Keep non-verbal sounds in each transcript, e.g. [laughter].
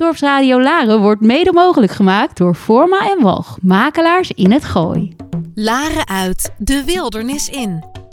Dorpsradio Laren wordt mede mogelijk gemaakt door Forma en Walg, makelaars in het Gooi. Laren uit, de wildernis in.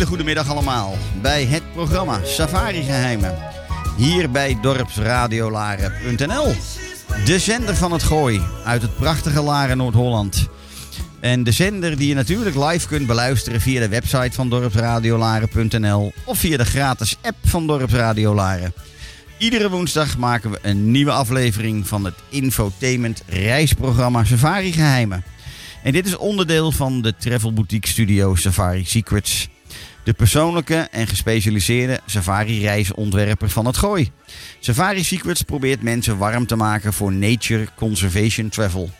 Hele goede middag allemaal bij het programma Safari Geheimen. Hier bij dorpsradiolaren.nl. De zender van het Gooi uit het prachtige Laren Noord-Holland. En de zender die je natuurlijk live kunt beluisteren via de website van dorpsradiolaren.nl of via de gratis app van Dorpsradiolaren. Iedere woensdag maken we een nieuwe aflevering van het infotainment reisprogramma Safari Geheimen. En dit is onderdeel van de travel boutique studio Safari Secrets. De persoonlijke en gespecialiseerde safari-reisontwerper van het Gooi. Safari Secrets probeert mensen warm te maken voor nature conservation travel.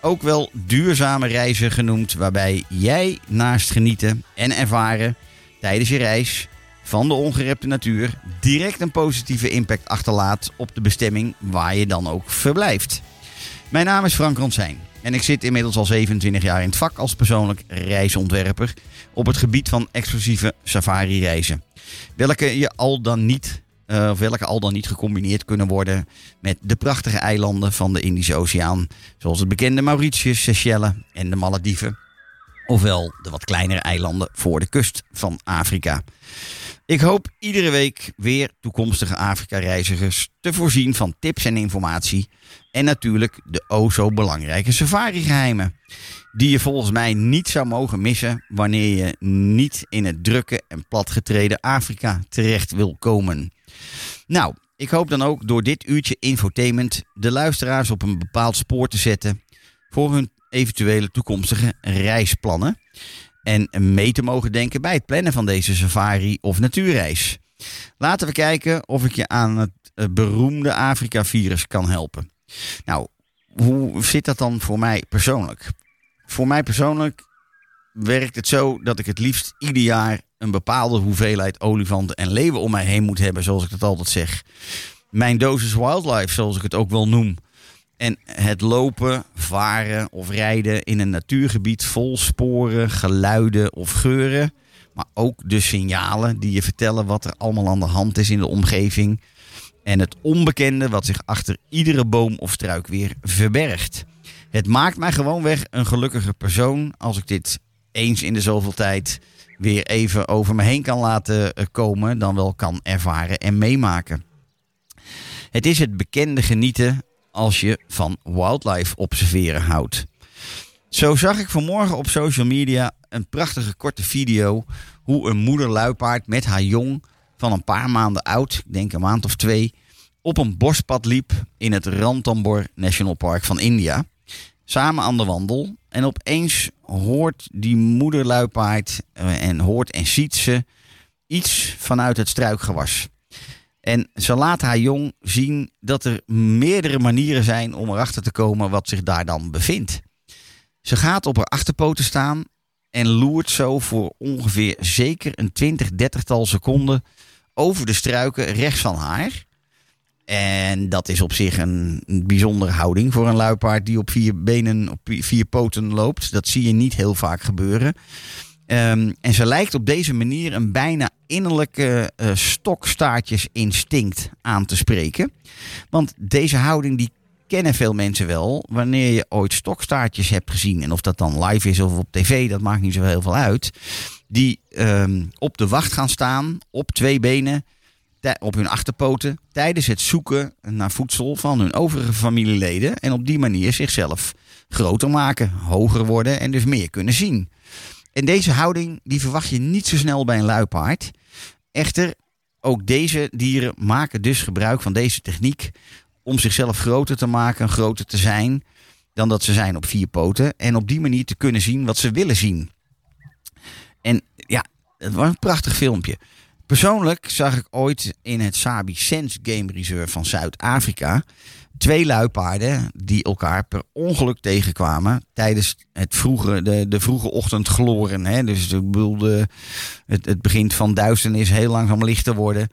Ook wel duurzame reizen genoemd, waarbij jij naast genieten en ervaren tijdens je reis van de ongerepte natuur direct een positieve impact achterlaat op de bestemming waar je dan ook verblijft. Mijn naam is Frank Ronsijn en ik zit inmiddels al 27 jaar in het vak als persoonlijk reisontwerper op het gebied van exclusieve safari-reizen. Welke je al dan niet eh, of welke al dan niet gecombineerd kunnen worden met de prachtige eilanden van de Indische Oceaan. Zoals het bekende Mauritius, Seychelles en de Malediven. Ofwel de wat kleinere eilanden voor de kust van Afrika. Ik hoop iedere week weer toekomstige Afrika-reizigers te voorzien van tips en informatie. En natuurlijk de o zo belangrijke safari-geheimen. Die je volgens mij niet zou mogen missen wanneer je niet in het drukke en platgetreden Afrika terecht wil komen. Nou, ik hoop dan ook door dit uurtje infotainment de luisteraars op een bepaald spoor te zetten voor hun eventuele toekomstige reisplannen. En mee te mogen denken bij het plannen van deze safari of natuurreis. Laten we kijken of ik je aan het eh, beroemde Afrika-virus kan helpen. Nou, hoe zit dat dan voor mij persoonlijk? Voor mij persoonlijk werkt het zo dat ik het liefst ieder jaar een bepaalde hoeveelheid olifanten en leeuwen om mij heen moet hebben, zoals ik dat altijd zeg. Mijn dosis wildlife, zoals ik het ook wel noem. En het lopen, varen of rijden in een natuurgebied vol sporen, geluiden of geuren. Maar ook de signalen die je vertellen wat er allemaal aan de hand is in de omgeving. En het onbekende wat zich achter iedere boom of struik weer verbergt. Het maakt mij gewoonweg een gelukkige persoon als ik dit eens in de zoveel tijd weer even over me heen kan laten eh, komen. Dan wel kan ervaren en meemaken. Het is het bekende genieten als je van wildlife observeren houdt. Zo zag ik vanmorgen op social media een prachtige korte video hoe een moeder luipaard met haar jong van een paar maanden oud, ik denk een maand of twee, op een bospad liep in het Ranthambore National Park van India. Samen aan de wandel. En opeens hoort die moeder luipaard eh, en hoort en ziet ze iets vanuit het struikgewas. En ze laat haar jong zien dat er meerdere manieren zijn om erachter te komen wat zich daar dan bevindt. Ze gaat op haar achterpoten staan en loert zo voor ongeveer zeker een 20, 30-tal seconden over de struiken rechts van haar. En dat is op zich een bijzondere houding voor een luipaard die op vier benen, op vier poten loopt. Dat zie je niet heel vaak gebeuren. Ehm, en ze lijkt op deze manier een bijna innerlijke eh stokstaartjes-instinct aan te spreken. Want deze houding die kennen veel mensen wel. Wanneer je ooit stokstaartjes hebt gezien, en of dat dan live is of op tv, dat maakt niet zo heel veel uit. Die ehm, op de wacht gaan staan, op twee benen, op hun achterpoten, tijdens het zoeken naar voedsel van hun overige familieleden. En op die manier zichzelf groter maken, hoger worden en dus meer kunnen zien. En deze houding die verwacht je niet zo snel bij een luipaard. Echter, ook deze dieren maken dus gebruik van deze techniek om zichzelf groter te maken, groter te zijn dan dat ze zijn op vier poten. En op die manier te kunnen zien wat ze willen zien. En ja, het was een prachtig filmpje. Persoonlijk zag ik ooit in het Sabi Sense Game Reserve van Zuid-Afrika twee luipaarden die elkaar per ongeluk tegenkwamen tijdens het vroege, de, de vroege ochtendgloren. Hè? Dus ik bedoel, de, het, het begint van duisternis heel langzaam licht te worden.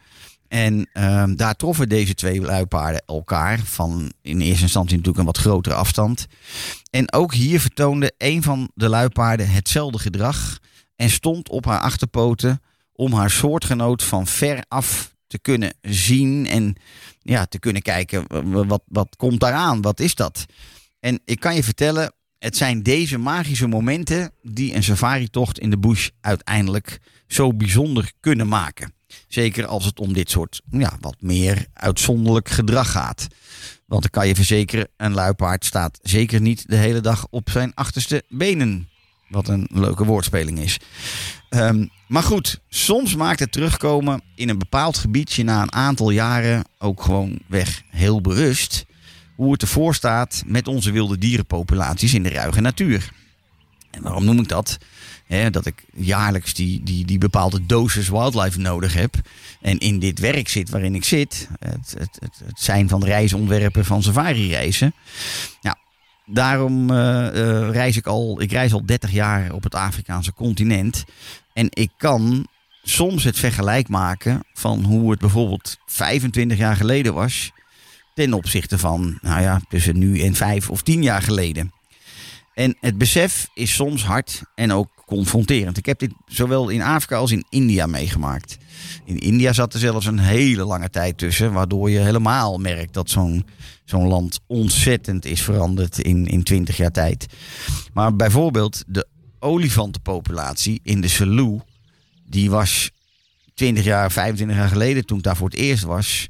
En ehm, daar troffen deze twee luipaarden elkaar van in eerste instantie natuurlijk een wat grotere afstand. En ook hier vertoonde een van de luipaarden hetzelfde gedrag en stond op haar achterpoten om haar soortgenoot van ver af te kunnen zien en ja, te kunnen kijken wat, wat komt daaraan, wat is dat? En ik kan je vertellen, het zijn deze magische momenten die een safari-tocht in de bush uiteindelijk zo bijzonder kunnen maken. Zeker als het om dit soort ja, wat meer uitzonderlijk gedrag gaat. Want ik kan je verzekeren, een luipaard staat zeker niet de hele dag op zijn achterste benen. Wat een leuke woordspeling is. Ehm, maar goed, soms maakt het terugkomen in een bepaald gebiedje na een aantal jaren ook gewoon weg heel bewust hoe het ervoor staat met onze wilde dierenpopulaties in de ruige natuur. En waarom noem ik dat? Dat ik jaarlijks die, die, die bepaalde dosis wildlife nodig heb. En in dit werk zit waarin ik zit. Het, het, het, het zijn van reisontwerpen van safari-reizen. Nou, daarom eh, eh, reis ik al, ik reis al 30 jaar op het Afrikaanse continent. En ik kan soms het vergelijk maken van hoe het bijvoorbeeld 25 jaar geleden was. Ten opzichte van, nou ja, tussen nu en 5 of 10 jaar geleden. En het besef is soms hard en ook confronterend. Ik heb dit zowel in Afrika als in India meegemaakt. In India zat er zelfs een hele lange tijd tussen, waardoor je helemaal merkt dat zo'n zo'n land ontzettend is veranderd in, in 20 jaar tijd. Maar bijvoorbeeld de olifantenpopulatie in de Selous, die was 20 jaar, 25 jaar geleden, toen ik daar voor het eerst was,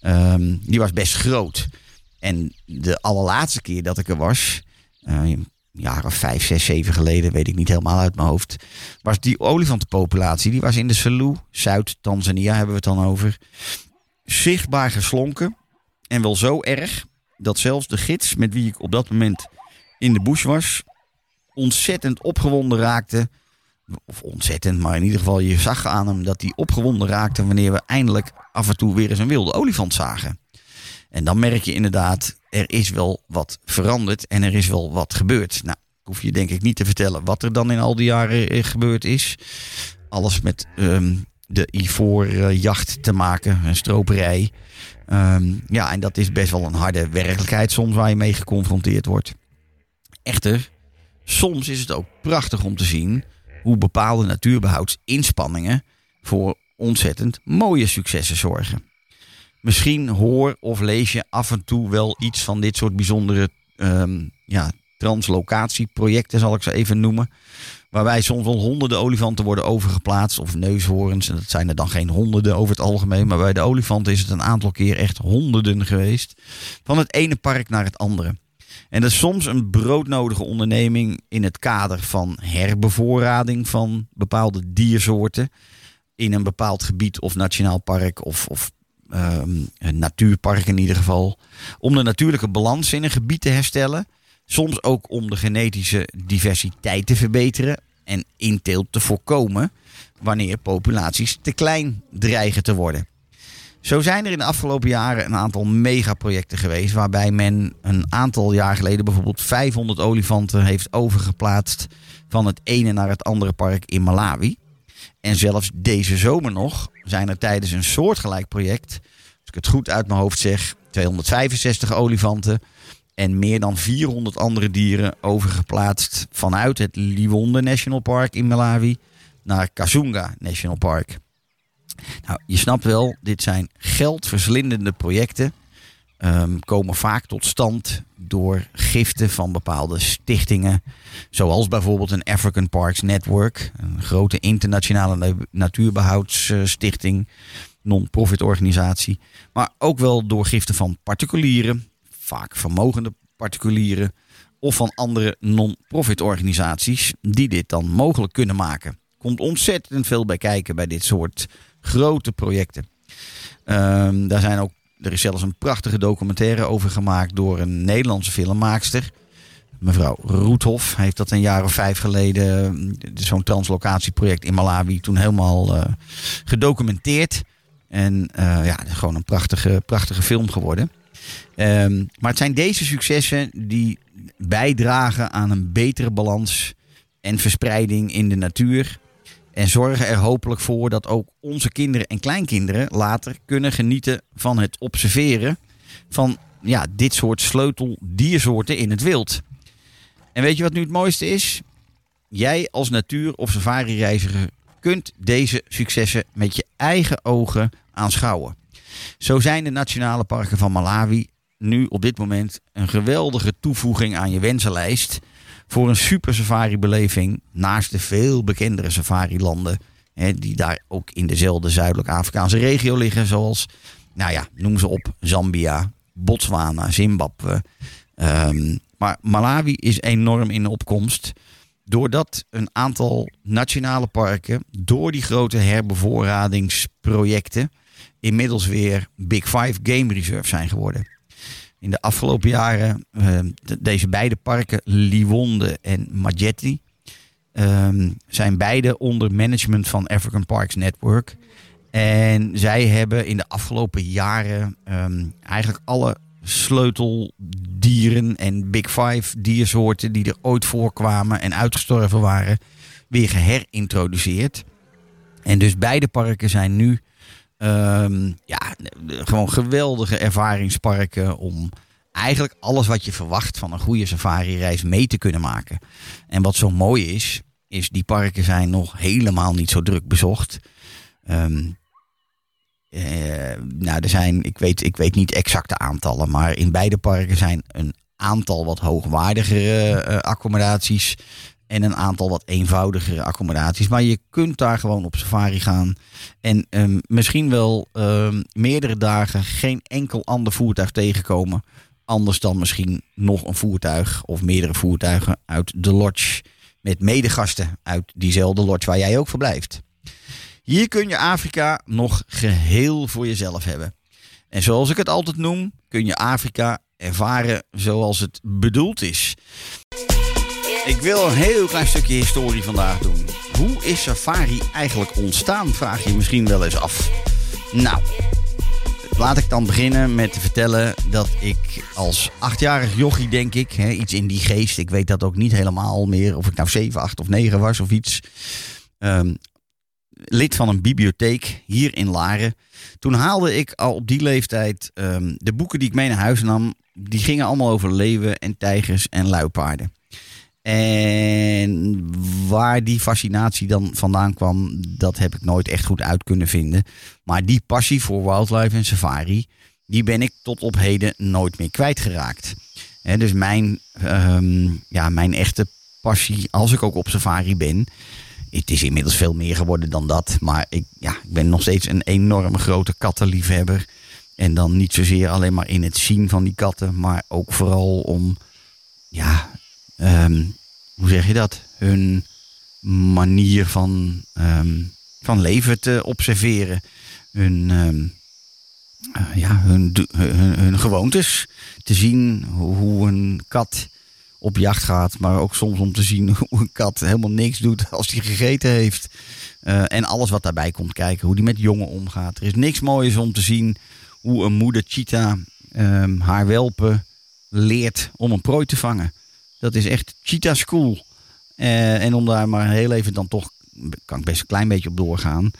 ehm, die was best groot. En de allerlaatste keer dat ik er was, eh, of vijf, zes, zeven geleden, weet ik niet helemaal uit mijn hoofd, was die olifantenpopulatie, die was in de Selous, Zuid-Tanzania hebben we het dan over, zichtbaar geslonken. En wel zo erg dat zelfs de gids met wie ik op dat moment in de bush was, ontzettend opgewonden raakte. Of ontzettend, maar in ieder geval je zag aan hem dat hij opgewonden raakte wanneer we eindelijk af en toe weer eens een wilde olifant zagen. En dan merk je inderdaad, er is wel wat veranderd en er is wel wat gebeurd. Nou, ik hoef je denk ik niet te vertellen wat er dan in al die jaren eh, gebeurd is. Alles met ehm, de ivoorjacht te maken, een stroperij. Ehm, ja, en dat is best wel een harde werkelijkheid soms waar je mee geconfronteerd wordt. Echter, soms is het ook prachtig om te zien hoe bepaalde natuurbehoudsinspanningen voor ontzettend mooie successen zorgen. Misschien hoor of lees je af en toe wel iets van dit soort bijzondere ehm, ja, translocatieprojecten, zal ik ze even noemen. Waarbij soms wel honderden olifanten worden overgeplaatst. Of neushoorns. En dat zijn er dan geen honderden over het algemeen. Maar bij de olifanten is het een aantal keer echt honderden geweest. Van het ene park naar het andere. En dat is soms een broodnodige onderneming in het kader van herbevoorrading van bepaalde diersoorten. In een bepaald gebied of nationaal park of, of ehm, een natuurpark in ieder geval. Om de natuurlijke balans in een gebied te herstellen. Soms ook om de genetische diversiteit te verbeteren en inteelt te voorkomen wanneer populaties te klein dreigen te worden. Zo zijn er in de afgelopen jaren een aantal megaprojecten geweest waarbij men een aantal jaar geleden bijvoorbeeld 500 olifanten heeft overgeplaatst van het ene naar het andere park in Malawi. En zelfs deze zomer nog zijn er tijdens een soortgelijk project, als ik het goed uit mijn hoofd zeg, 265 olifanten en meer dan 400 andere dieren overgeplaatst vanuit het Liwonde National Park in Malawi naar Kazunga National Park. Nou, je snapt wel, dit zijn geldverslindende projecten. Ehm, komen vaak tot stand door giften van bepaalde stichtingen. Zoals bijvoorbeeld een African Parks Network. Een grote internationale na- natuurbehoudsstichting. Non-profit organisatie. Maar ook wel door giften van particulieren. Vaak vermogende particulieren. Of van andere non-profit organisaties. Die dit dan mogelijk kunnen maken. Komt ontzettend veel bij kijken bij dit soort grote projecten. Ehm, daar zijn ook, er is zelfs een prachtige documentaire over gemaakt door een Nederlandse filmmaakster. Mevrouw Roethoff heeft dat een jaar of vijf geleden, eh, zo'n translocatieproject in Malawi, toen helemaal eh, gedocumenteerd. En eh, ja, gewoon een prachtige, prachtige film geworden. Ehm, maar het zijn deze successen die bijdragen aan een betere balans en verspreiding in de natuur. En zorgen er hopelijk voor dat ook onze kinderen en kleinkinderen later kunnen genieten van het observeren van ja, dit soort sleuteldiersoorten in het wild. En weet je wat nu het mooiste is? Jij als natuur- of safari-reiziger kunt deze successen met je eigen ogen aanschouwen. Zo zijn de nationale parken van Malawi nu op dit moment een geweldige toevoeging aan je wensenlijst voor een super safari-beleving naast de veel bekendere safari-landen. Hè, die daar ook in dezelfde zuidelijk Afrikaanse regio liggen. Zoals, nou ja, noem ze op: Zambia, Botswana, Zimbabwe. Ehm, maar Malawi is enorm in opkomst. Doordat een aantal nationale parken door die grote herbevoorradingsprojecten inmiddels weer Big Five Game Reserve zijn geworden. In de afgelopen jaren, de- deze beide parken, Liwonde en Majetti, ehm, zijn beide onder management van African Parks Network. En zij hebben in de afgelopen jaren ehm, eigenlijk alle sleuteldieren en Big Five diersoorten die er ooit voorkwamen en uitgestorven waren, weer geherintroduceerd. En dus beide parken zijn nu ehm, ja, gewoon geweldige ervaringsparken om eigenlijk alles wat je verwacht van een goede safari-reis mee te kunnen maken. En wat zo mooi is, is die parken zijn nog helemaal niet zo druk bezocht. Ehm, eh, nou, er zijn, ik weet, ik weet niet exacte aantallen, maar in beide parken zijn een aantal wat hoogwaardigere eh, accommodaties en een aantal wat eenvoudigere accommodaties. Maar je kunt daar gewoon op safari gaan en ehm, misschien wel ehm, meerdere dagen geen enkel ander voertuig tegenkomen. Anders dan misschien nog een voertuig of meerdere voertuigen uit de lodge. Met medegasten uit diezelfde lodge waar jij ook verblijft. Hier kun je Afrika nog geheel voor jezelf hebben. En zoals ik het altijd noem, kun je Afrika ervaren zoals het bedoeld is. Ik wil een heel klein stukje historie vandaag doen. Hoe is safari eigenlijk ontstaan, vraag je misschien wel eens af. Nou, laat ik dan beginnen met te vertellen dat ik als achtjarig jochie, denk ik, hè, iets in die geest, ik weet dat ook niet helemaal meer, of ik nou 7, 8 of 9 was of iets, ehm, lid van een bibliotheek hier in Laren. Toen haalde ik al op die leeftijd ehm, de boeken die ik mee naar huis nam, die gingen allemaal over leeuwen en tijgers en luipaarden. En waar die fascinatie dan vandaan kwam, dat heb ik nooit echt goed uit kunnen vinden. Maar die passie voor wildlife en safari, die ben ik tot op heden nooit meer kwijtgeraakt. Dus mijn, ehm, ja, mijn echte passie, als ik ook op safari ben, het is inmiddels veel meer geworden dan dat. Maar ik, ja, ik ben nog steeds een enorme grote kattenliefhebber. En dan niet zozeer alleen maar in het zien van die katten, maar ook vooral om, ja, ehm, hoe zeg je dat? Hun manier van, ehm, van leven te observeren. Hun, ehm, eh, ja, hun, hun, hun gewoontes. Te zien hoe, een kat op jacht gaat. Maar ook soms om te zien [laughs] hoe een kat helemaal niks doet als die gegeten heeft. Eh, en alles wat daarbij komt kijken. Hoe die met jongen omgaat. Er is niks moois om te zien hoe een moeder cheetah ehm, haar welpen leert om een prooi te vangen. Dat is echt cheetah school. Eh, en om daar maar heel even dan toch, kan ik best een klein beetje op doorgaan.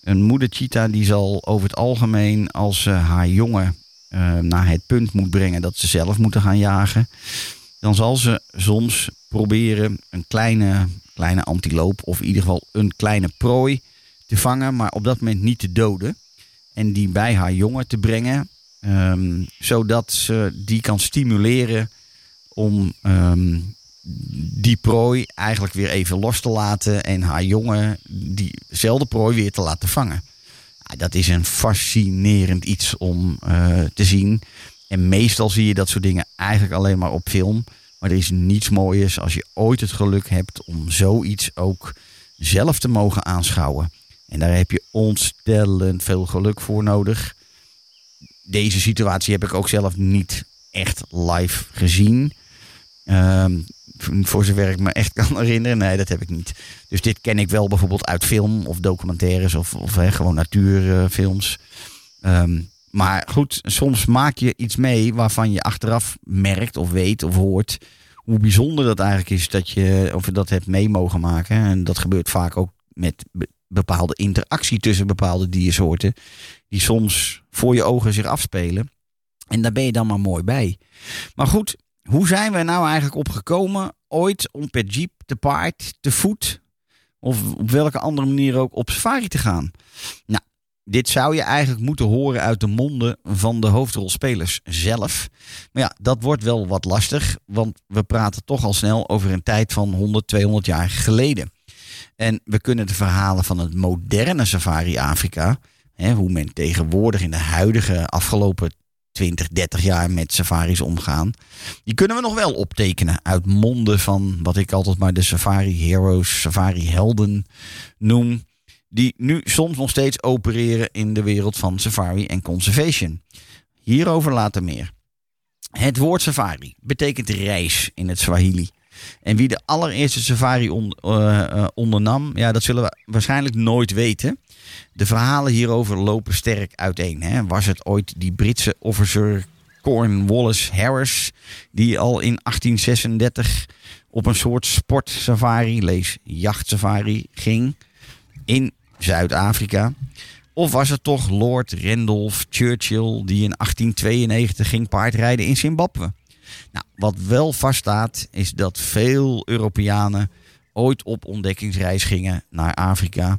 Een moeder cheetah die zal over het algemeen als ze haar jongen eh, naar het punt moet brengen dat ze zelf moeten gaan jagen. Dan zal ze soms proberen een kleine, kleine antiloop of in ieder geval een kleine prooi te vangen. Maar op dat moment niet te doden. En die bij haar jongen te brengen. ehm, zodat ze die kan stimuleren om ehm, die prooi eigenlijk weer even los te laten en haar jongen diezelfde prooi weer te laten vangen. Dat is een fascinerend iets om eh, te zien. En meestal zie je dat soort dingen eigenlijk alleen maar op film. Maar er is niets mooiers als je ooit het geluk hebt om zoiets ook zelf te mogen aanschouwen. En daar heb je ontstellend veel geluk voor nodig. Deze situatie heb ik ook zelf niet echt live gezien. Ehm, voor zover ik me echt kan [laughs] herinneren. Nee, dat heb ik niet. Dus dit ken ik wel bijvoorbeeld uit film of documentaires of, of gewoon natuurfilms. Ehm, maar goed, soms maak je iets mee waarvan je achteraf merkt of weet of hoort hoe bijzonder dat eigenlijk is dat je of dat hebt mee mogen maken. En dat gebeurt vaak ook met be- bepaalde interactie tussen bepaalde diersoorten. Die soms voor je ogen zich afspelen. En daar ben je dan maar mooi bij. Maar goed, hoe zijn we nou eigenlijk opgekomen ooit om per jeep, te paard, te voet of op welke andere manier ook op safari te gaan? Nou, dit zou je eigenlijk moeten horen uit de monden van de hoofdrolspelers zelf. Maar ja, dat wordt wel wat lastig, want we praten toch al snel over een tijd van 100, 200 jaar geleden. En we kunnen de verhalen van het moderne safari Afrika, hè, hoe men tegenwoordig in de huidige afgelopen 20, 30 jaar met safaris omgaan, die kunnen we nog wel optekenen uit monden van wat ik altijd maar de safari heroes, safari helden noem die nu soms nog steeds opereren in de wereld van safari en conservation. Hierover later meer. Het woord safari betekent reis in het Swahili. En wie de allereerste safari eh, eh, ondernam, ja, dat zullen we waarschijnlijk nooit weten. De verhalen hierover lopen sterk uiteen. Hè. Was het ooit die Britse officer Cornwallis Harris, die al in 1836 op een soort sportsafari, lees jachtsafari, ging in Zuid-Afrika? Of was het toch Lord Randolph Churchill die in 1892 ging paardrijden in Zimbabwe? Nou, wat wel vaststaat is dat veel Europeanen ooit op ontdekkingsreis gingen naar Afrika.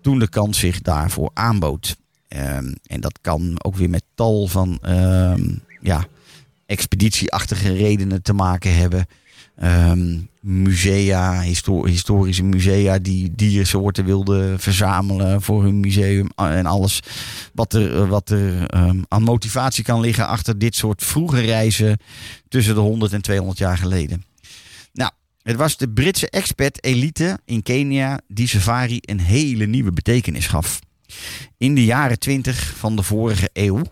Toen de kans zich daarvoor aanbood. Ehm, en dat kan ook weer met tal van ehm, ja, expeditieachtige redenen te maken hebben. Ehm, musea, histo- historische musea die diersoorten wilden verzamelen voor hun museum en alles wat er, eh, wat er ehm, aan motivatie kan liggen achter dit soort vroege reizen tussen de 100 en 200 jaar geleden. Nou, het was de Britse expat-elite in Kenia die safari een hele nieuwe betekenis gaf. In de jaren 20 van de vorige eeuw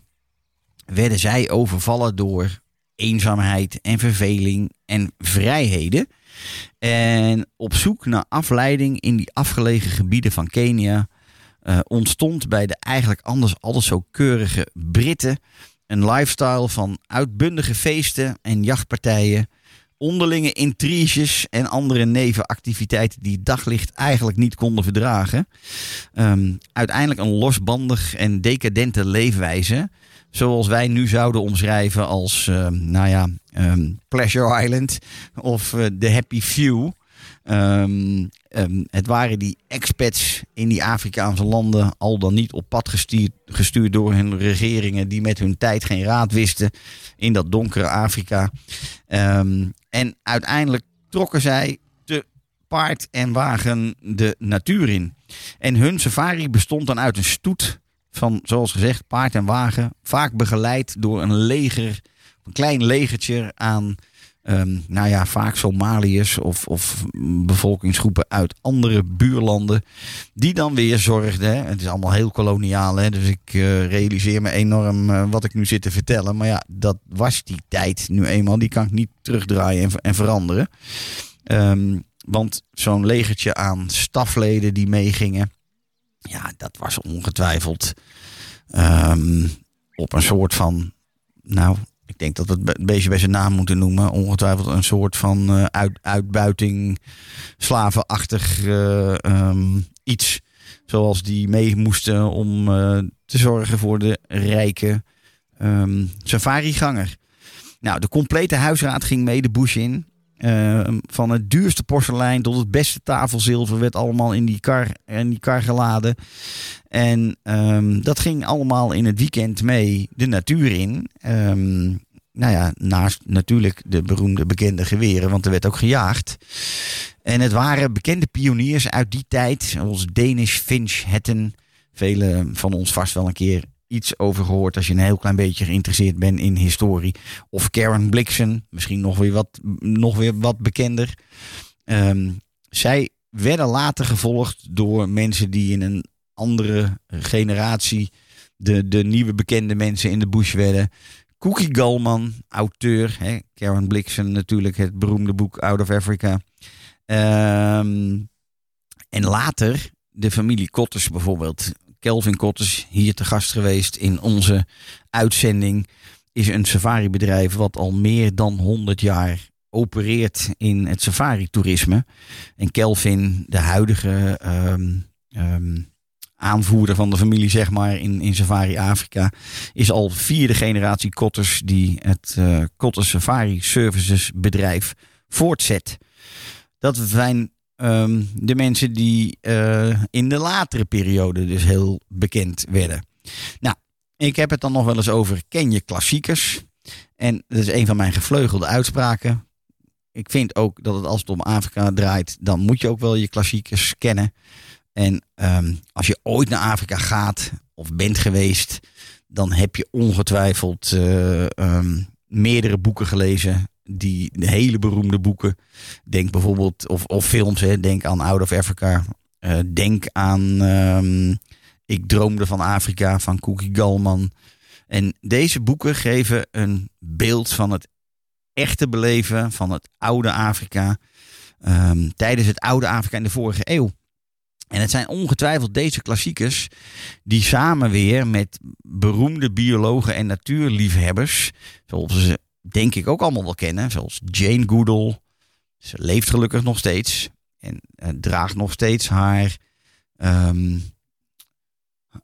werden zij overvallen door eenzaamheid en verveling en vrijheden. En op zoek naar afleiding in die afgelegen gebieden van Kenia eh, ontstond bij de eigenlijk anders altijd zo keurige Britten een lifestyle van uitbundige feesten en jachtpartijen, onderlinge intriges en andere nevenactiviteiten die daglicht eigenlijk niet konden verdragen. Ehm, uiteindelijk een losbandig en decadente leefwijze zoals wij nu zouden omschrijven als, eh, nou ja, ehm, Pleasure Island of eh, The Happy Few. Ehm, ehm, het waren die expats in die Afrikaanse landen al dan niet op pad gestuurd, gestuurd door hun regeringen die met hun tijd geen raad wisten in dat donkere Afrika. Ehm, en uiteindelijk trokken zij te paard en wagen de natuur in. En hun safari bestond dan uit een stoet van, zoals gezegd, paard en wagen. Vaak begeleid door een leger, een klein legertje aan, ehm, nou ja, vaak Somaliërs of, of bevolkingsgroepen uit andere buurlanden. Die dan weer zorgden, het is allemaal heel koloniaal, hè, dus ik eh, realiseer me enorm eh, wat ik nu zit te vertellen. Maar ja, dat was die tijd nu eenmaal, die kan ik niet terugdraaien en, en veranderen. Ehm, want zo'n legertje aan stafleden die meegingen, ja, dat was ongetwijfeld ehm, op een soort van, nou, ik denk dat we het een beetje bij zijn naam moeten noemen. Ongetwijfeld een soort van eh, uit, uitbuiting, slavenachtig eh, ehm, iets. Zoals die mee moesten om eh, te zorgen voor de rijke ehm safariganger. Nou, de complete huisraad ging mee de bush in. Ehm, van het duurste porselein tot het beste tafelzilver werd allemaal in die kar, in die kar geladen. En ehm, dat ging allemaal in het weekend mee de natuur in. Ehm, nou ja, naast natuurlijk de beroemde bekende geweren, want er werd ook gejaagd. En het waren bekende pioniers uit die tijd, zoals Danish Finch Hatton. Velen van ons vast wel een keer iets over gehoord als je een heel klein beetje geïnteresseerd bent in historie. Of Karen Blixen, misschien nog weer wat, nog weer wat bekender. Ehm, zij werden later gevolgd door mensen die in een andere generatie de, de nieuwe bekende mensen in de bush werden. Cookie Galman, auteur. Hè, Karen Blixen natuurlijk, het beroemde boek Out of Africa. Ehm, en later de familie Kotters bijvoorbeeld. Kelvin Kotters, hier te gast geweest in onze uitzending. Is een safari-bedrijf wat al meer dan 100 jaar opereert in het safari-toerisme. En Kelvin, de huidige ehm, ehm, aanvoerder van de familie, zeg maar, in, in Safari Afrika, is al vierde generatie Kotters die het eh Kotters Safari Services bedrijf voortzet. Dat zijn ehm, de mensen die eh, in de latere periode dus heel bekend werden. Nou, ik heb het dan nog wel eens over ken je klassiekers. En dat is een van mijn gevleugelde uitspraken. Ik vind ook dat het als het om Afrika draait, dan moet je ook wel je klassiekers kennen. En ehm, als je ooit naar Afrika gaat of bent geweest, dan heb je ongetwijfeld eh, ehm, meerdere boeken gelezen. Die hele beroemde boeken. Denk bijvoorbeeld, of, of films, hè, denk aan Out of Africa. Eh, denk aan ehm, Ik droomde van Afrika van Cookie Galman. En deze boeken geven een beeld van het echte beleven van het oude Afrika. ehm, tijdens het oude Afrika in de vorige eeuw. En het zijn ongetwijfeld deze klassiekers die samen weer met beroemde biologen en natuurliefhebbers, zoals ze denk ik ook allemaal wel kennen, zoals Jane Goodall. Ze leeft gelukkig nog steeds en eh, draagt nog steeds haar, ehm,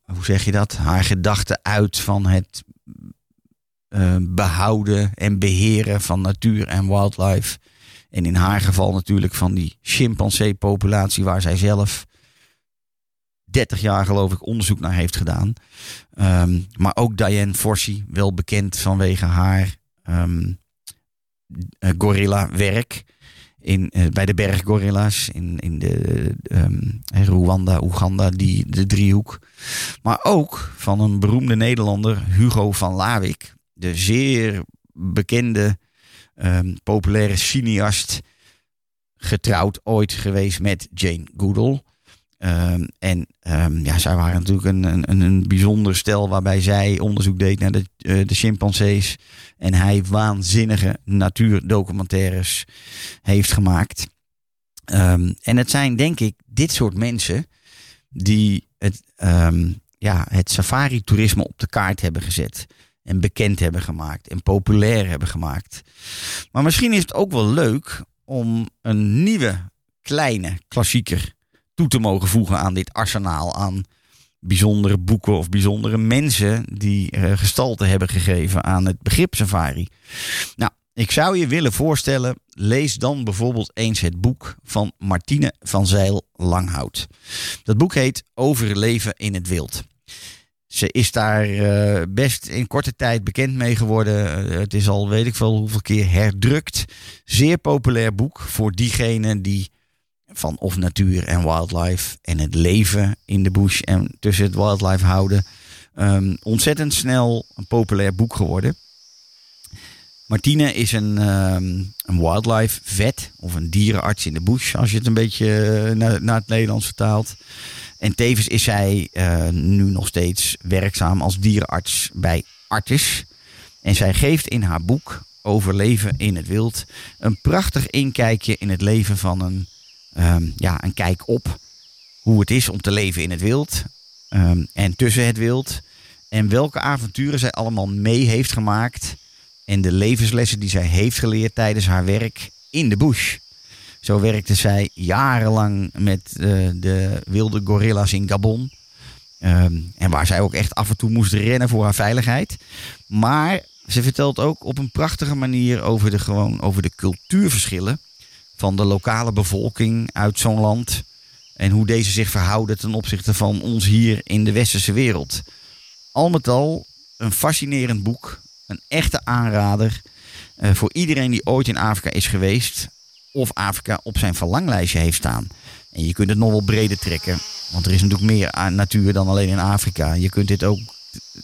hoe zeg je dat, haar gedachten uit van het eh, behouden en beheren van natuur en wildlife En in haar geval natuurlijk van die chimpansee-populatie waar zij zelf 30 jaar geloof ik onderzoek naar heeft gedaan. Ehm, maar ook Diane Forsey, wel bekend vanwege haar ehm, eh, gorilla-werk. In, eh, bij de berggorilla's in, in de ehm, Rwanda, Oeganda, die, de driehoek. Maar ook van een beroemde Nederlander, Hugo van Lawik. De zeer bekende, ehm, populaire cineast. Getrouwd ooit geweest met Jane Goodall. Ehm, en ehm, ja, zij waren natuurlijk een, een, een bijzonder stel waarbij zij onderzoek deed naar de, eh, de chimpansees. En hij waanzinnige natuurdocumentaires heeft gemaakt. Ehm, en het zijn denk ik dit soort mensen die het, ja, het safari-toerisme op de kaart hebben gezet. En bekend hebben gemaakt en populair hebben gemaakt. Maar misschien is het ook wel leuk om een nieuwe kleine klassieker toe te mogen voegen aan dit arsenaal aan bijzondere boeken of bijzondere mensen die eh, gestalte hebben gegeven aan het begrip safari. Nou, ik zou je willen voorstellen, lees dan bijvoorbeeld eens het boek van Martine van Zeil Langhout. Dat boek heet Overleven in het wild. Ze is daar eh, best in korte tijd bekend mee geworden. Eh, het is al weet ik veel hoeveel keer herdrukt. Zeer populair boek voor diegenen die van of natuur en wildlife en het leven in de bush en tussen het wildlife houden. Ehm, ontzettend snel een populair boek geworden. Martine is een, ehm, een wildlife vet of een dierenarts in de bush, als je het een beetje eh, naar, naar het Nederlands vertaalt. En tevens is zij eh, nu nog steeds werkzaam als dierenarts bij Artis. En zij geeft in haar boek Overleven in het Wild een prachtig inkijkje in het leven van een, ehm, ja, een kijk op hoe het is om te leven in het wild ehm, en tussen het wild. En welke avonturen zij allemaal mee heeft gemaakt. En de levenslessen die zij heeft geleerd tijdens haar werk in de bush. Zo werkte zij jarenlang met eh, de wilde gorilla's in Gabon. Ehm, en waar zij ook echt af en toe moest rennen voor haar veiligheid. Maar ze vertelt ook op een prachtige manier over de, gewoon, over de cultuurverschillen van de lokale bevolking uit zo'n land. En hoe deze zich verhouden ten opzichte van ons hier in de westerse wereld. Al met al een fascinerend boek. Een echte aanrader eh, voor iedereen die ooit in Afrika is geweest. Of Afrika op zijn verlanglijstje heeft staan. En je kunt het nog wel breder trekken. Want er is natuurlijk meer aan natuur dan alleen in Afrika. Je kunt dit ook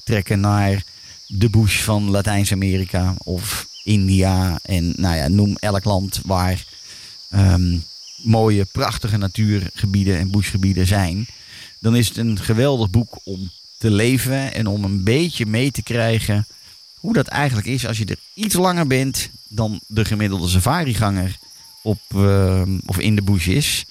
trekken naar de bush van Latijns-Amerika of India. En nou ja, noem elk land waar ehm, mooie, prachtige natuurgebieden en bushgebieden zijn. Dan is het een geweldig boek om te leven en om een beetje mee te krijgen hoe dat eigenlijk is als je er iets langer bent dan de gemiddelde safariganger op, ehm, of in de bush is.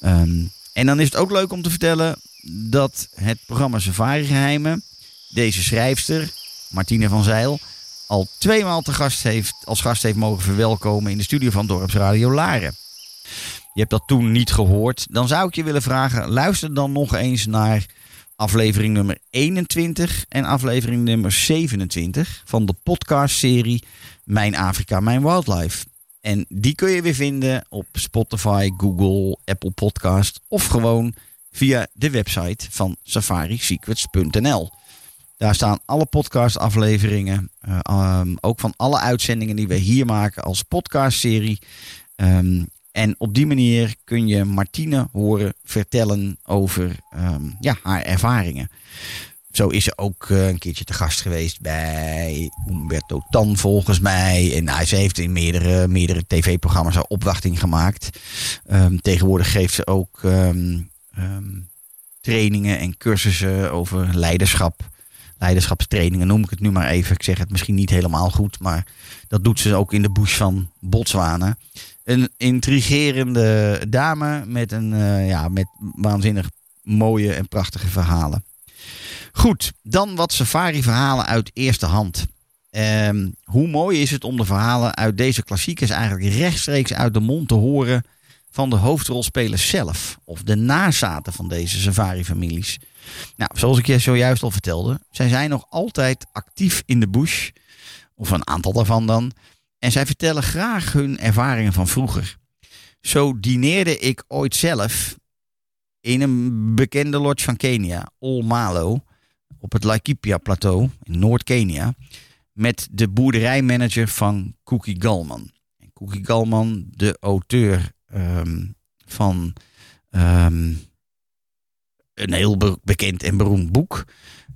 Ehm, en dan is het ook leuk om te vertellen dat het programma Safari Geheimen deze schrijfster, Martine van Zeil, al tweemaal te gast heeft, als gast heeft mogen verwelkomen in de studio van Dorpsradio Laren. Je hebt dat toen niet gehoord. Dan zou ik je willen vragen, luister dan nog eens naar aflevering nummer 21 en aflevering nummer 27 van de podcastserie Mijn Afrika, Mijn Wildlife. En die kun je weer vinden op Spotify, Google, Apple Podcast of gewoon via de website van safarisecrets.nl. Daar staan alle podcastafleveringen, eh, um, ook van alle uitzendingen die we hier maken als podcastserie. Um, en op die manier kun je Martine horen vertellen over um, ja, haar ervaringen. Zo is ze ook uh, een keertje te gast geweest bij Umberto Tan volgens mij. En nou, ze heeft in meerdere, meerdere tv-programma's haar opwachting gemaakt. Um, tegenwoordig geeft ze ook um, trainingen en cursussen over leiderschap. Leiderschapstrainingen noem ik het nu maar even. Ik zeg het misschien niet helemaal goed, maar dat doet ze ook in de bush van Botswana. Een intrigerende dame met, een, uh, ja, met waanzinnig mooie en prachtige verhalen. Goed, dan wat safari-verhalen uit eerste hand. Um, hoe mooi is het om de verhalen uit deze klassiekers eigenlijk rechtstreeks uit de mond te horen van de hoofdrolspelers zelf. Of de nazaten van deze safari-families. Nou, zoals ik je zojuist al vertelde, zij zijn nog altijd actief in de bush. Of een aantal daarvan dan. En zij vertellen graag hun ervaringen van vroeger. Zo dineerde ik ooit zelf in een bekende lodge van Kenia, Olmalo, op het Laikipia-plateau in Noord-Kenia, met de boerderijmanager van Cookie Galman. En Cookie Galman, de auteur ehm, van ehm, een heel be- bekend en beroemd boek.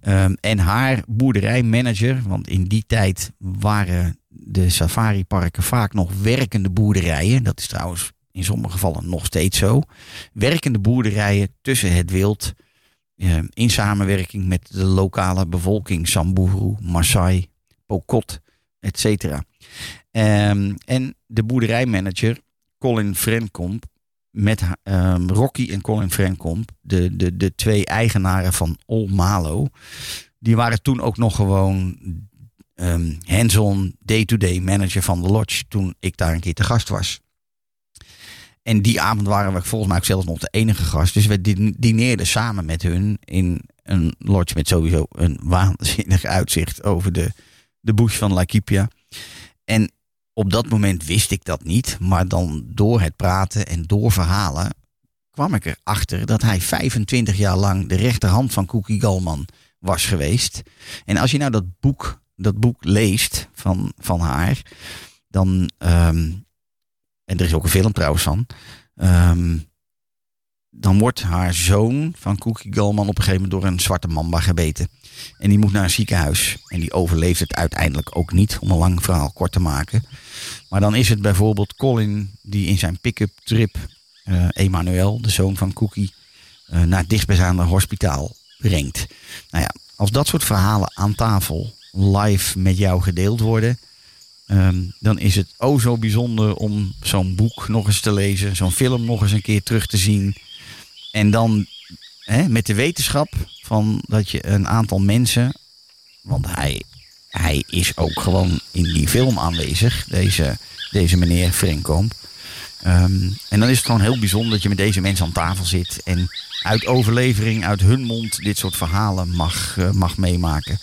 Ehm, en haar boerderijmanager, want in die tijd waren de safariparken vaak nog werkende boerderijen. Dat is trouwens in sommige gevallen nog steeds zo. Werkende boerderijen tussen het wild. eh, in samenwerking met de lokale bevolking. Samburu, Maasai, Pokot, et cetera. Ehm, en de boerderijmanager Colin Frenkomp met ehm, Rocky en Colin Frenkomp, de, de, de twee eigenaren van All Malo, die waren toen ook nog gewoon ehm, hands-on day-to-day manager van de lodge toen ik daar een keer te gast was. En die avond waren we volgens mij ook zelfs nog de enige gast. Dus we din- dineerden samen met hun in een lodge met sowieso een waanzinnig uitzicht over de, de bush van Laikipia. En op dat moment wist ik dat niet. Maar dan door het praten en door verhalen kwam ik erachter dat hij 25 jaar lang de rechterhand van Cookie Galman was geweest. En als je nou dat boek, dat boek leest van, van haar, dan. ehm, en er is ook een film trouwens van. ehm, dan wordt haar zoon van Cookie Galman op een gegeven moment door een zwarte mamba gebeten. En die moet naar een ziekenhuis. En die overleeft het uiteindelijk ook niet, om een lang verhaal kort te maken. Maar dan is het bijvoorbeeld Colin die in zijn pick-up trip eh Emmanuel, de zoon van Cookie, eh, naar het dichtstbijzijnde hospitaal brengt. Nou ja, als dat soort verhalen aan tafel live met jou gedeeld worden, ehm, dan is het oh zo bijzonder om zo'n boek nog eens te lezen, zo'n film nog eens een keer terug te zien. En dan hè, met de wetenschap van dat je een aantal mensen, want hij, hij is ook gewoon in die film aanwezig, deze, deze meneer Frenkomp. Ehm, en dan is het gewoon heel bijzonder dat je met deze mensen aan tafel zit en uit overlevering, uit hun mond, dit soort verhalen mag, eh, mag meemaken.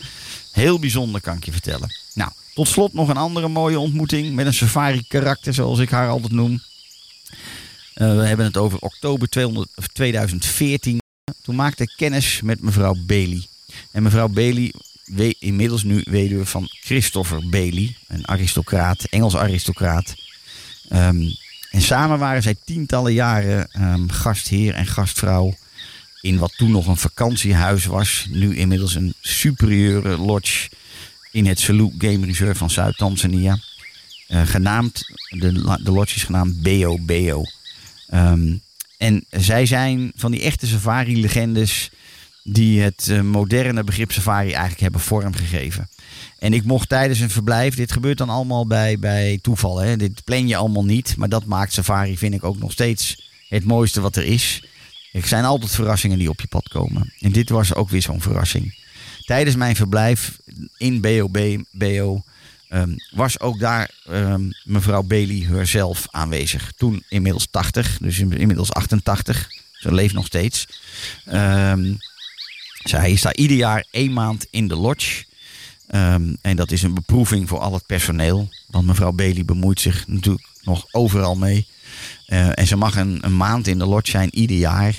Heel bijzonder kan ik je vertellen. Nou, tot slot nog een andere mooie ontmoeting met een safari-karakter, zoals ik haar altijd noem. Eh, we hebben het over oktober 200, of 2014. Toen maakte ik kennis met mevrouw Bailey. En mevrouw Bailey, inmiddels nu weduwe van Christopher Bailey, een aristocraat, Engels aristocraat. Ehm, en samen waren zij tientallen jaren ehm, gastheer en gastvrouw in wat toen nog een vakantiehuis was. Nu inmiddels een superieure lodge in het Salou Game Reserve van Zuid-Tanzania. Eh, genaamd, de, de lodge is genaamd Beo Beo. Ehm, en zij zijn van die echte safari-legendes die het eh, moderne begrip safari eigenlijk hebben vormgegeven. En ik mocht tijdens een verblijf, dit gebeurt dan allemaal bij, bij toeval, hè? dit plan je allemaal niet, maar dat maakt safari, vind ik ook nog steeds het mooiste wat er is. Er zijn altijd verrassingen die op je pad komen. En dit was ook weer zo'n verrassing. Tijdens mijn verblijf in BOB, BO ehm, was ook daar ehm, mevrouw Bailey herzelf aanwezig. Toen inmiddels 80, dus in- inmiddels 88. Ze leeft nog steeds. Ehm, zij is daar ieder jaar één maand in de lodge. En dat is een beproeving voor al het personeel. Want mevrouw Bailey bemoeit zich natuurlijk nog overal mee. Eh, en ze mag een, maand in de lodge zijn ieder jaar.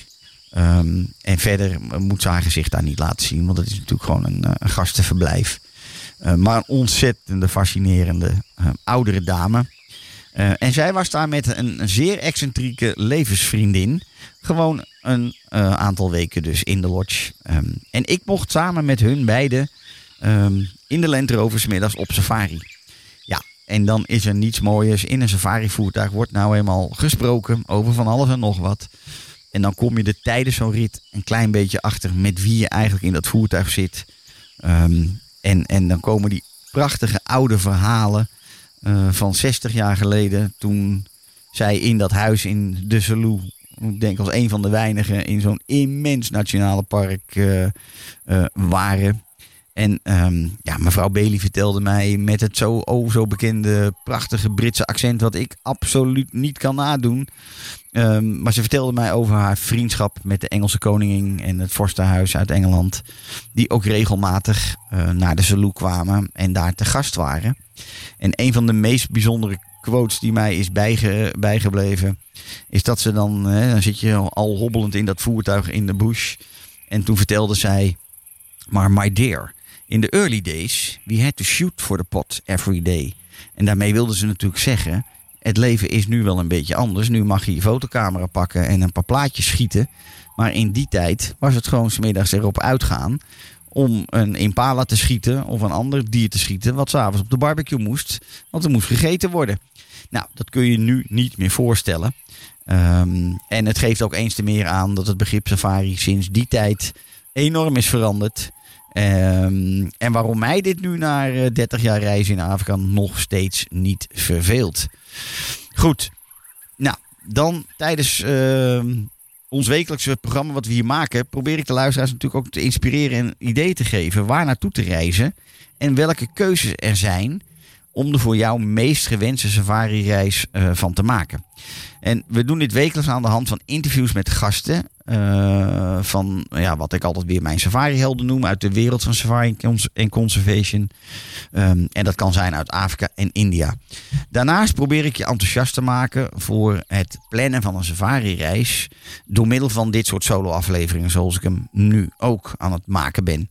Ehm, en verder moet ze haar gezicht daar niet laten zien. Want het is natuurlijk gewoon een, eh, gastenverblijf. Eh, maar een ontzettende fascinerende oudere dame. En zij was daar met een, zeer excentrieke levensvriendin. Gewoon een aantal weken dus in de lodge. Ehm, en ik mocht samen met hun beiden ehm, in de Land middags op safari. En dan is er niets mooiers. In een safari voertuig wordt nou eenmaal gesproken over van alles en nog wat. En dan kom je er tijdens zo'n rit een klein beetje achter met wie je eigenlijk in dat voertuig zit. Ehm, en, en dan komen die prachtige oude verhalen eh, van 60 jaar geleden. Toen zij in dat huis in de Salou, ik denk als een van de weinigen in zo'n immens nationale park eh, eh, waren. En ehm, ja, mevrouw Bailey vertelde mij met het zo, oh, zo bekende prachtige Britse accent, wat ik absoluut niet kan nadoen. Ehm, maar ze vertelde mij over haar vriendschap met de Engelse koningin en het vorstenhuis uit Engeland. Die ook regelmatig eh, naar de Salou kwamen en daar te gast waren. En een van de meest bijzondere quotes die mij is bijge- bijgebleven, is dat ze dan, hè, dan zit je al hobbelend in dat voertuig in de bush. En toen vertelde zij, maar my dear, in the early days, we had to shoot for the pot every day. En daarmee wilden ze natuurlijk zeggen, het leven is nu wel een beetje anders. Nu mag je je fotocamera pakken en een paar plaatjes schieten. Maar in die tijd was het gewoon smiddags erop uitgaan om een impala te schieten of een ander dier te schieten wat s'avonds op de barbecue moest. Want er moest gegeten worden. Nou, dat kun je nu niet meer voorstellen. Ehm, en het geeft ook eens te meer aan dat het begrip safari sinds die tijd enorm is veranderd. Ehm, en waarom mij dit nu na eh, 30 jaar reizen in Afrika nog steeds niet verveelt. Goed, nou dan tijdens ehm, ons wekelijkse programma wat we hier maken, probeer ik de luisteraars natuurlijk ook te inspireren en idee te geven waar naartoe te reizen en welke keuzes er zijn om de voor jou meest gewenste safari-reis eh, van te maken. En we doen dit wekelijks aan de hand van interviews met gasten. eh, van ja, wat ik altijd weer mijn safari-helden noem. Uit de wereld van safari en cons- en conservation. Ehm, en dat kan zijn uit Afrika en India. Daarnaast probeer ik je enthousiast te maken voor het plannen van een safari-reis. Door middel van dit soort solo-afleveringen, zoals ik hem nu ook aan het maken ben.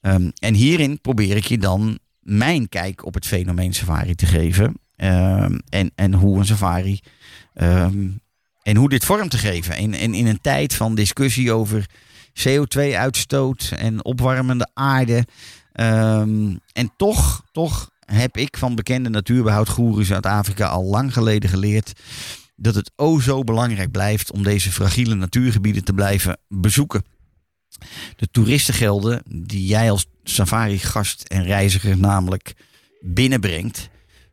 Ehm, en hierin probeer ik je dan mijn kijk op het fenomeen safari te geven. Ehm, en, en hoe een safari. ehm, en hoe dit vorm te geven. En, en in een tijd van discussie over CO2-uitstoot en opwarmende aarde. Ehm, en toch, toch heb ik van bekende natuurbehoudgoeroes uit Afrika al lang geleden geleerd. dat het o zo belangrijk blijft om deze fragiele natuurgebieden te blijven bezoeken. De toeristengelden die jij als safari-gast en reiziger namelijk binnenbrengt,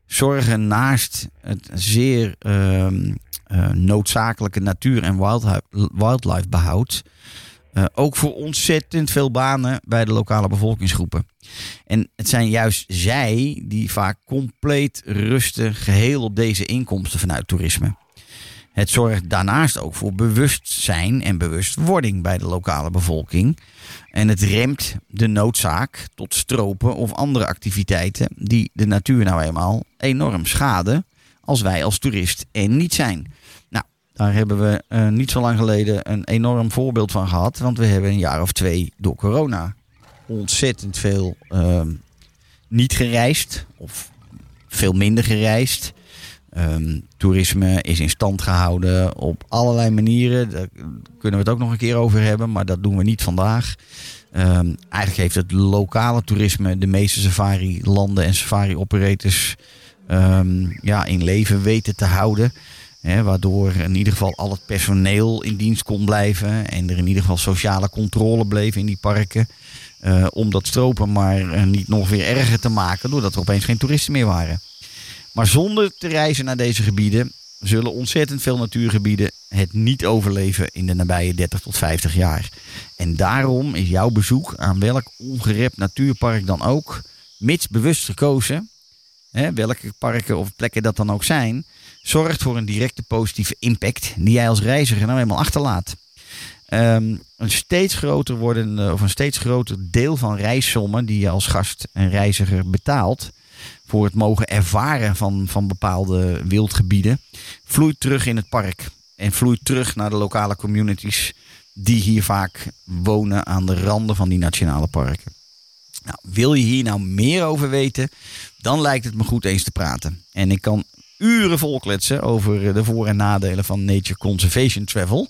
zorgen naast het zeer ehm, eh, noodzakelijke natuur- en wildlife, behoud eh, ook voor ontzettend veel banen bij de lokale bevolkingsgroepen. En het zijn juist zij die vaak compleet rusten geheel op deze inkomsten vanuit toerisme. Het zorgt daarnaast ook voor bewustzijn en bewustwording bij de lokale bevolking. En het remt de noodzaak tot stropen of andere activiteiten die de natuur nou eenmaal enorm schaden als wij als toerist er niet zijn. Nou, daar hebben we eh, niet zo lang geleden een enorm voorbeeld van gehad. Want we hebben een jaar of twee door corona ontzettend veel ehm, niet gereisd of veel minder gereisd. Ehm, toerisme is in stand gehouden op allerlei manieren. Daar kunnen we het ook nog een keer over hebben, maar dat doen we niet vandaag. Ehm, eigenlijk heeft het lokale toerisme de meeste safari-landen en safari-operators ehm, ja, in leven weten te houden. Hè, waardoor in ieder geval al het personeel in dienst kon blijven. En er in ieder geval sociale controle bleef in die parken. eh, om dat stropen maar eh, niet nog weer erger te maken. Doordat er opeens geen toeristen meer waren. Maar zonder te reizen naar deze gebieden zullen ontzettend veel natuurgebieden het niet overleven in de nabije 30 tot 50 jaar. En daarom is jouw bezoek aan welk ongerept natuurpark dan ook, mits bewust gekozen, hè, welke parken of plekken dat dan ook zijn, zorgt voor een directe positieve impact die jij als reiziger nou eenmaal achterlaat. Ehm, een steeds groter worden of een steeds groter deel van reissommen die je als gast en reiziger betaalt voor het mogen ervaren van, van bepaalde wildgebieden, vloeit terug in het park en vloeit terug naar de lokale communities die hier vaak wonen aan de randen van die nationale parken. Nou, wil je hier nou meer over weten, dan lijkt het me goed eens te praten. En ik kan uren volkletsen over de voor- en nadelen van Nature Conservation Travel.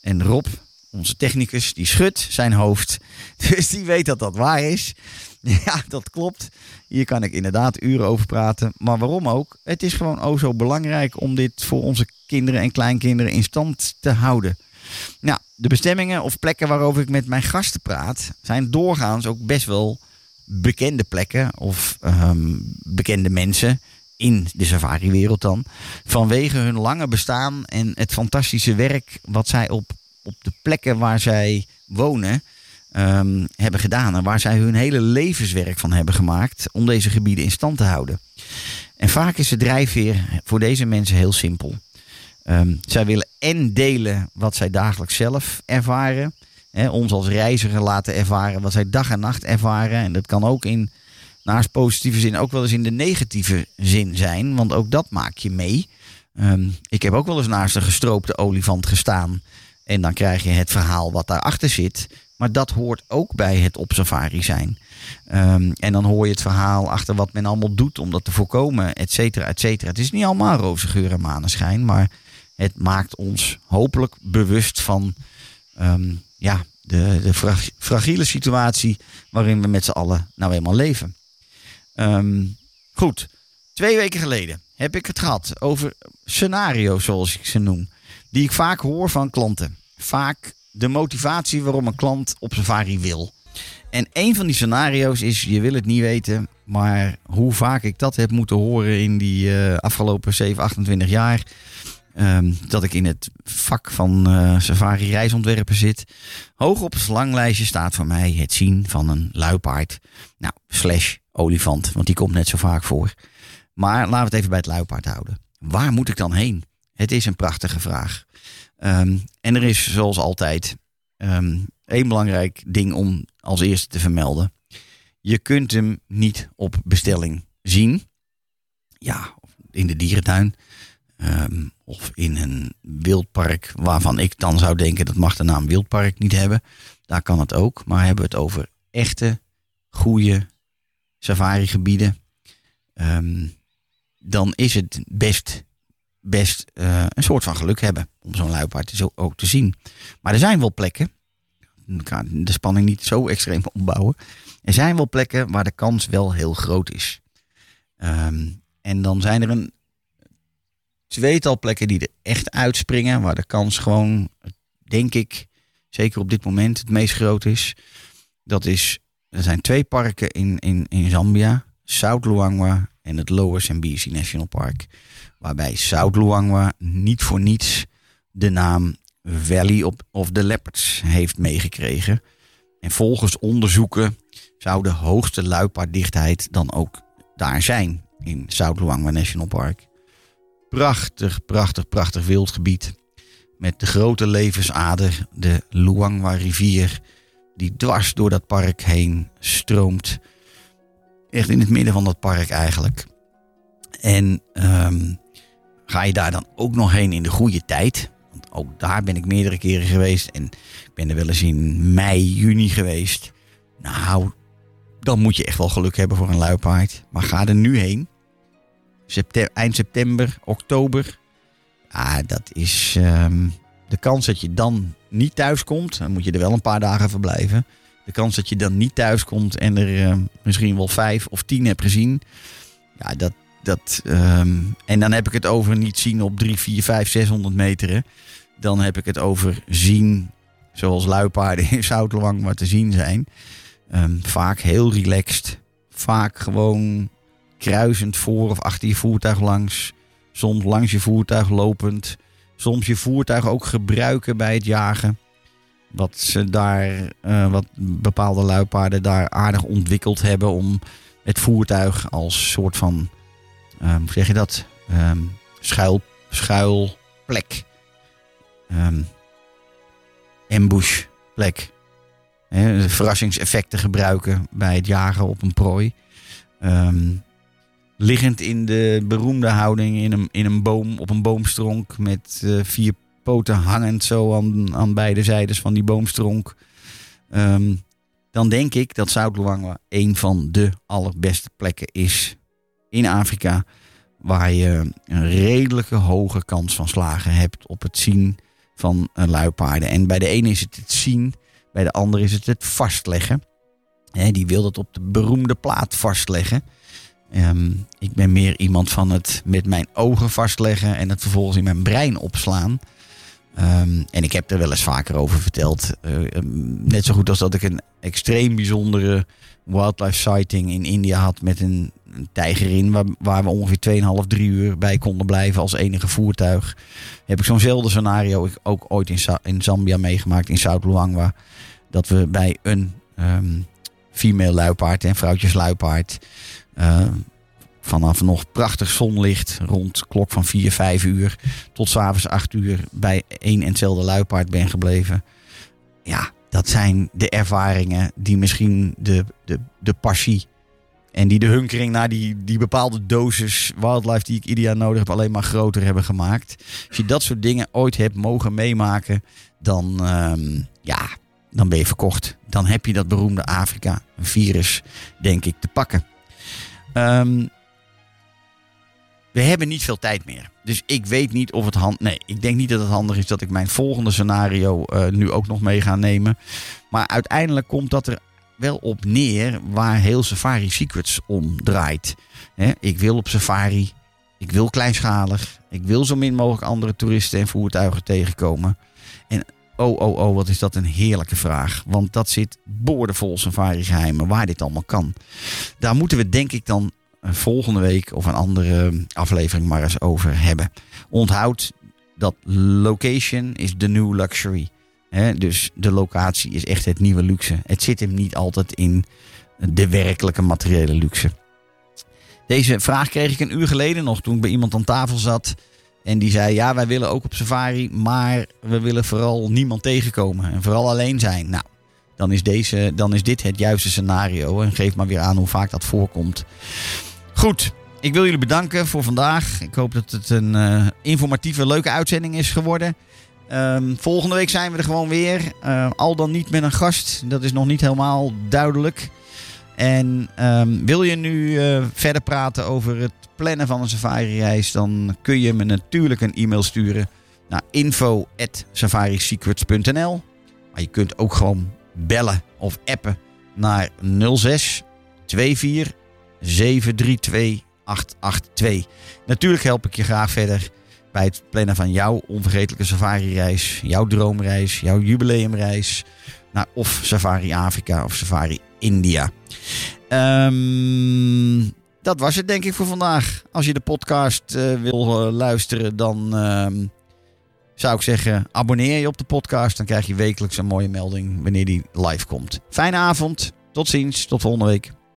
En Rob, onze technicus, die schudt zijn hoofd. [laughs] Dus die weet dat dat waar is. [laughs] Ja, dat klopt. Hier kan ik inderdaad uren over praten. Maar waarom ook? Het is gewoon oh zo belangrijk om dit voor onze kinderen en kleinkinderen in stand te houden. Nou, de bestemmingen of plekken waarover ik met mijn gasten praat, zijn doorgaans ook best wel bekende plekken of ehm, bekende mensen in de safari-wereld dan. Vanwege hun lange bestaan en het fantastische werk wat zij op, op de plekken waar zij wonen ehm, hebben gedaan. En waar zij hun hele levenswerk van hebben gemaakt om deze gebieden in stand te houden. En vaak is de drijfveer voor deze mensen heel simpel. Ehm, zij willen en delen wat zij dagelijks zelf ervaren. Hè, ons als reiziger laten ervaren wat zij dag en nacht ervaren. En dat kan ook in, naast positieve zin, ook wel eens in de negatieve zin zijn. Want ook dat maak je mee. Ehm, ik heb ook wel eens naast een gestroopte olifant gestaan. En dan krijg je het verhaal wat daarachter zit. Maar dat hoort ook bij het op safari zijn. Ehm, en dan hoor je het verhaal achter wat men allemaal doet om dat te voorkomen, et cetera, et cetera. Het is niet allemaal roze geur en maneschijn, maar het maakt ons hopelijk bewust van ehm, ja, de, de fra- fragiele situatie waarin we met z'n allen nou eenmaal leven. Ehm, goed, twee weken geleden heb ik het gehad over scenario's, zoals ik ze noem, die ik vaak hoor van klanten. Vaak de motivatie waarom een klant op safari wil. En een van die scenario's is, je wil het niet weten, maar hoe vaak ik dat heb moeten horen in die eh, afgelopen 7, 28 jaar. ehm, dat ik in het vak van eh, safari reisontwerpen zit. Hoog op het slanglijstje staat voor mij het zien van een luipaard. Nou, slash olifant, want die komt net zo vaak voor. Maar laten we het even bij het luipaard houden. Waar moet ik dan heen? Het is een prachtige vraag. Ehm, en er is zoals altijd ehm, één belangrijk ding om als eerste te vermelden. Je kunt hem niet op bestelling zien. Ja, in de dierentuin. ehm, of in een wildpark waarvan ik dan zou denken dat mag de naam wildpark niet hebben. Daar kan het ook. Maar hebben we het over echte, goede safari-gebieden. ehm, dan is het best, best eh, een soort van geluk hebben om zo'n luipaard zo ook te zien. Maar er zijn wel plekken, ik ga de spanning niet zo extreem opbouwen. Er zijn wel plekken waar de kans wel heel groot is. Ehm, en dan zijn er een tweetal plekken die er echt uitspringen, waar de kans gewoon, denk ik, zeker op dit moment het meest groot is. Dat is, er zijn twee parken in, in, in Zambia, South Luangwa en het Lower Zambezi National Park. Waarbij South Luangwa niet voor niets de naam Valley of- the Leopards heeft meegekregen. En volgens onderzoeken zou de hoogste luipaarddichtheid dan ook daar zijn in South Luangwa National Park. Prachtig, prachtig, prachtig wildgebied. Met de grote levensader, de Luangwa rivier, die dwars door dat park heen stroomt. Echt in het midden van dat park eigenlijk. En ehm, ga je daar dan ook nog heen in de goede tijd? Want ook daar ben ik meerdere keren geweest. En ik ben er wel eens in mei, juni geweest. Nou, dan moet je echt wel geluk hebben voor een luipaard. Maar ga er nu heen. Eind september, oktober. Ah, dat is ehm, de kans dat je dan niet thuis komt. Dan moet je er wel een paar dagen verblijven. De kans dat je dan niet thuis komt en er ehm, misschien wel vijf of tien hebt gezien. Ja, dat. dat ehm, en dan heb ik het over niet zien op 3, 4, 5, 600 meter. Dan heb ik het over zien zoals luipaarden in Zoutlang maar te zien zijn. Ehm, vaak heel relaxed. Vaak gewoon kruisend voor of achter je voertuig langs. Soms langs je voertuig lopend. Soms je voertuig ook gebruiken bij het jagen. Wat ze daar, eh, wat bepaalde luipaarden daar aardig ontwikkeld hebben om het voertuig als soort van, eh, hoe zeg je dat? Ehm, schuil, schuilplek. Ehm ambushplek. Verrassingseffecten gebruiken bij het jagen op een prooi. Ehm, liggend in de beroemde houding in een, in een boom, op een boomstronk met eh, vier poten hangend zo aan, aan beide zijdes van die boomstronk. Ehm, dan denk ik dat Zuid-Luangwa een van de allerbeste plekken is in Afrika. Waar je een redelijke hoge kans van slagen hebt op het zien van een luipaarden. En bij de ene is het het zien, bij de andere is het het vastleggen. Die wil het op de beroemde plaat vastleggen. Ehm, ik ben meer iemand van het met mijn ogen vastleggen en het vervolgens in mijn brein opslaan. Ehm, en ik heb er wel eens vaker over verteld. Eh, ehm, net zo goed als dat ik een extreem bijzondere wildlife sighting in India had met een, tijgerin waar, waar we ongeveer 2,5, 3 uur bij konden blijven als enige voertuig. Heb ik zo'nzelfde scenario ook ooit in, in Zambia meegemaakt, in South Luangwa. dat we bij een ehm female luipaard en vrouwtjes luipaard vanaf nog prachtig zonlicht rond klok van 4, 5 uur tot s'avonds 8 uur bij één en hetzelfde luipaard ben gebleven. Ja, dat zijn de ervaringen die misschien de, de, de passie en die de hunkering naar die, die bepaalde dosis wildlife die ik ieder jaar nodig heb alleen maar groter hebben gemaakt. Als je dat soort dingen ooit hebt mogen meemaken, dan, ehm, ja, dan ben je verkocht. Dan heb je dat beroemde Afrika-virus, denk ik, te pakken. Ehm, we hebben niet veel tijd meer. Dus ik weet niet of het hand. Nee, ik denk niet dat het handig is dat ik mijn volgende scenario eh, nu ook nog mee ga nemen. Maar uiteindelijk komt dat er wel op neer waar heel Safari Secrets om draait. Ik wil op safari. Ik wil kleinschalig. Ik wil zo min mogelijk andere toeristen en voertuigen tegenkomen. En oh, oh, oh, wat is dat een heerlijke vraag. Want dat zit boordevol safari geheimen waar dit allemaal kan. Daar moeten we denk ik dan volgende week of een andere aflevering maar eens over hebben. Onthoud dat location is the new luxury. Dus de locatie is echt het nieuwe luxe. Het zit hem niet altijd in de werkelijke materiële luxe. Deze vraag kreeg ik een uur geleden nog toen ik bij iemand aan tafel zat. En die zei: Ja, wij willen ook op safari, maar we willen vooral niemand tegenkomen en vooral alleen zijn. Nou, dan is, deze, dan is dit het juiste scenario. En geef maar weer aan hoe vaak dat voorkomt. Goed, ik wil jullie bedanken voor vandaag. Ik hoop dat het een eh, informatieve, leuke uitzending is geworden. Ehm, volgende week zijn we er gewoon weer. Eh, al dan niet met een gast. Dat is nog niet helemaal duidelijk. En ehm, wil je nu eh, verder praten over het plannen van een safari-reis, dan kun je me natuurlijk een e-mail sturen naar info@safarisecrets.nl. Maar je kunt ook gewoon bellen of appen naar 06 24 732 882. Natuurlijk help ik je graag verder bij het plannen van jouw onvergetelijke safari-reis, jouw droomreis, jouw jubileumreis naar of Safari Afrika of Safari India. Ehm, dat was het denk ik voor vandaag. Als je de podcast eh, wil eh, luisteren, dan ehm, zou ik zeggen abonneer je op de podcast. Dan krijg je wekelijks een mooie melding wanneer die live komt. Fijne avond, tot ziens, tot volgende week.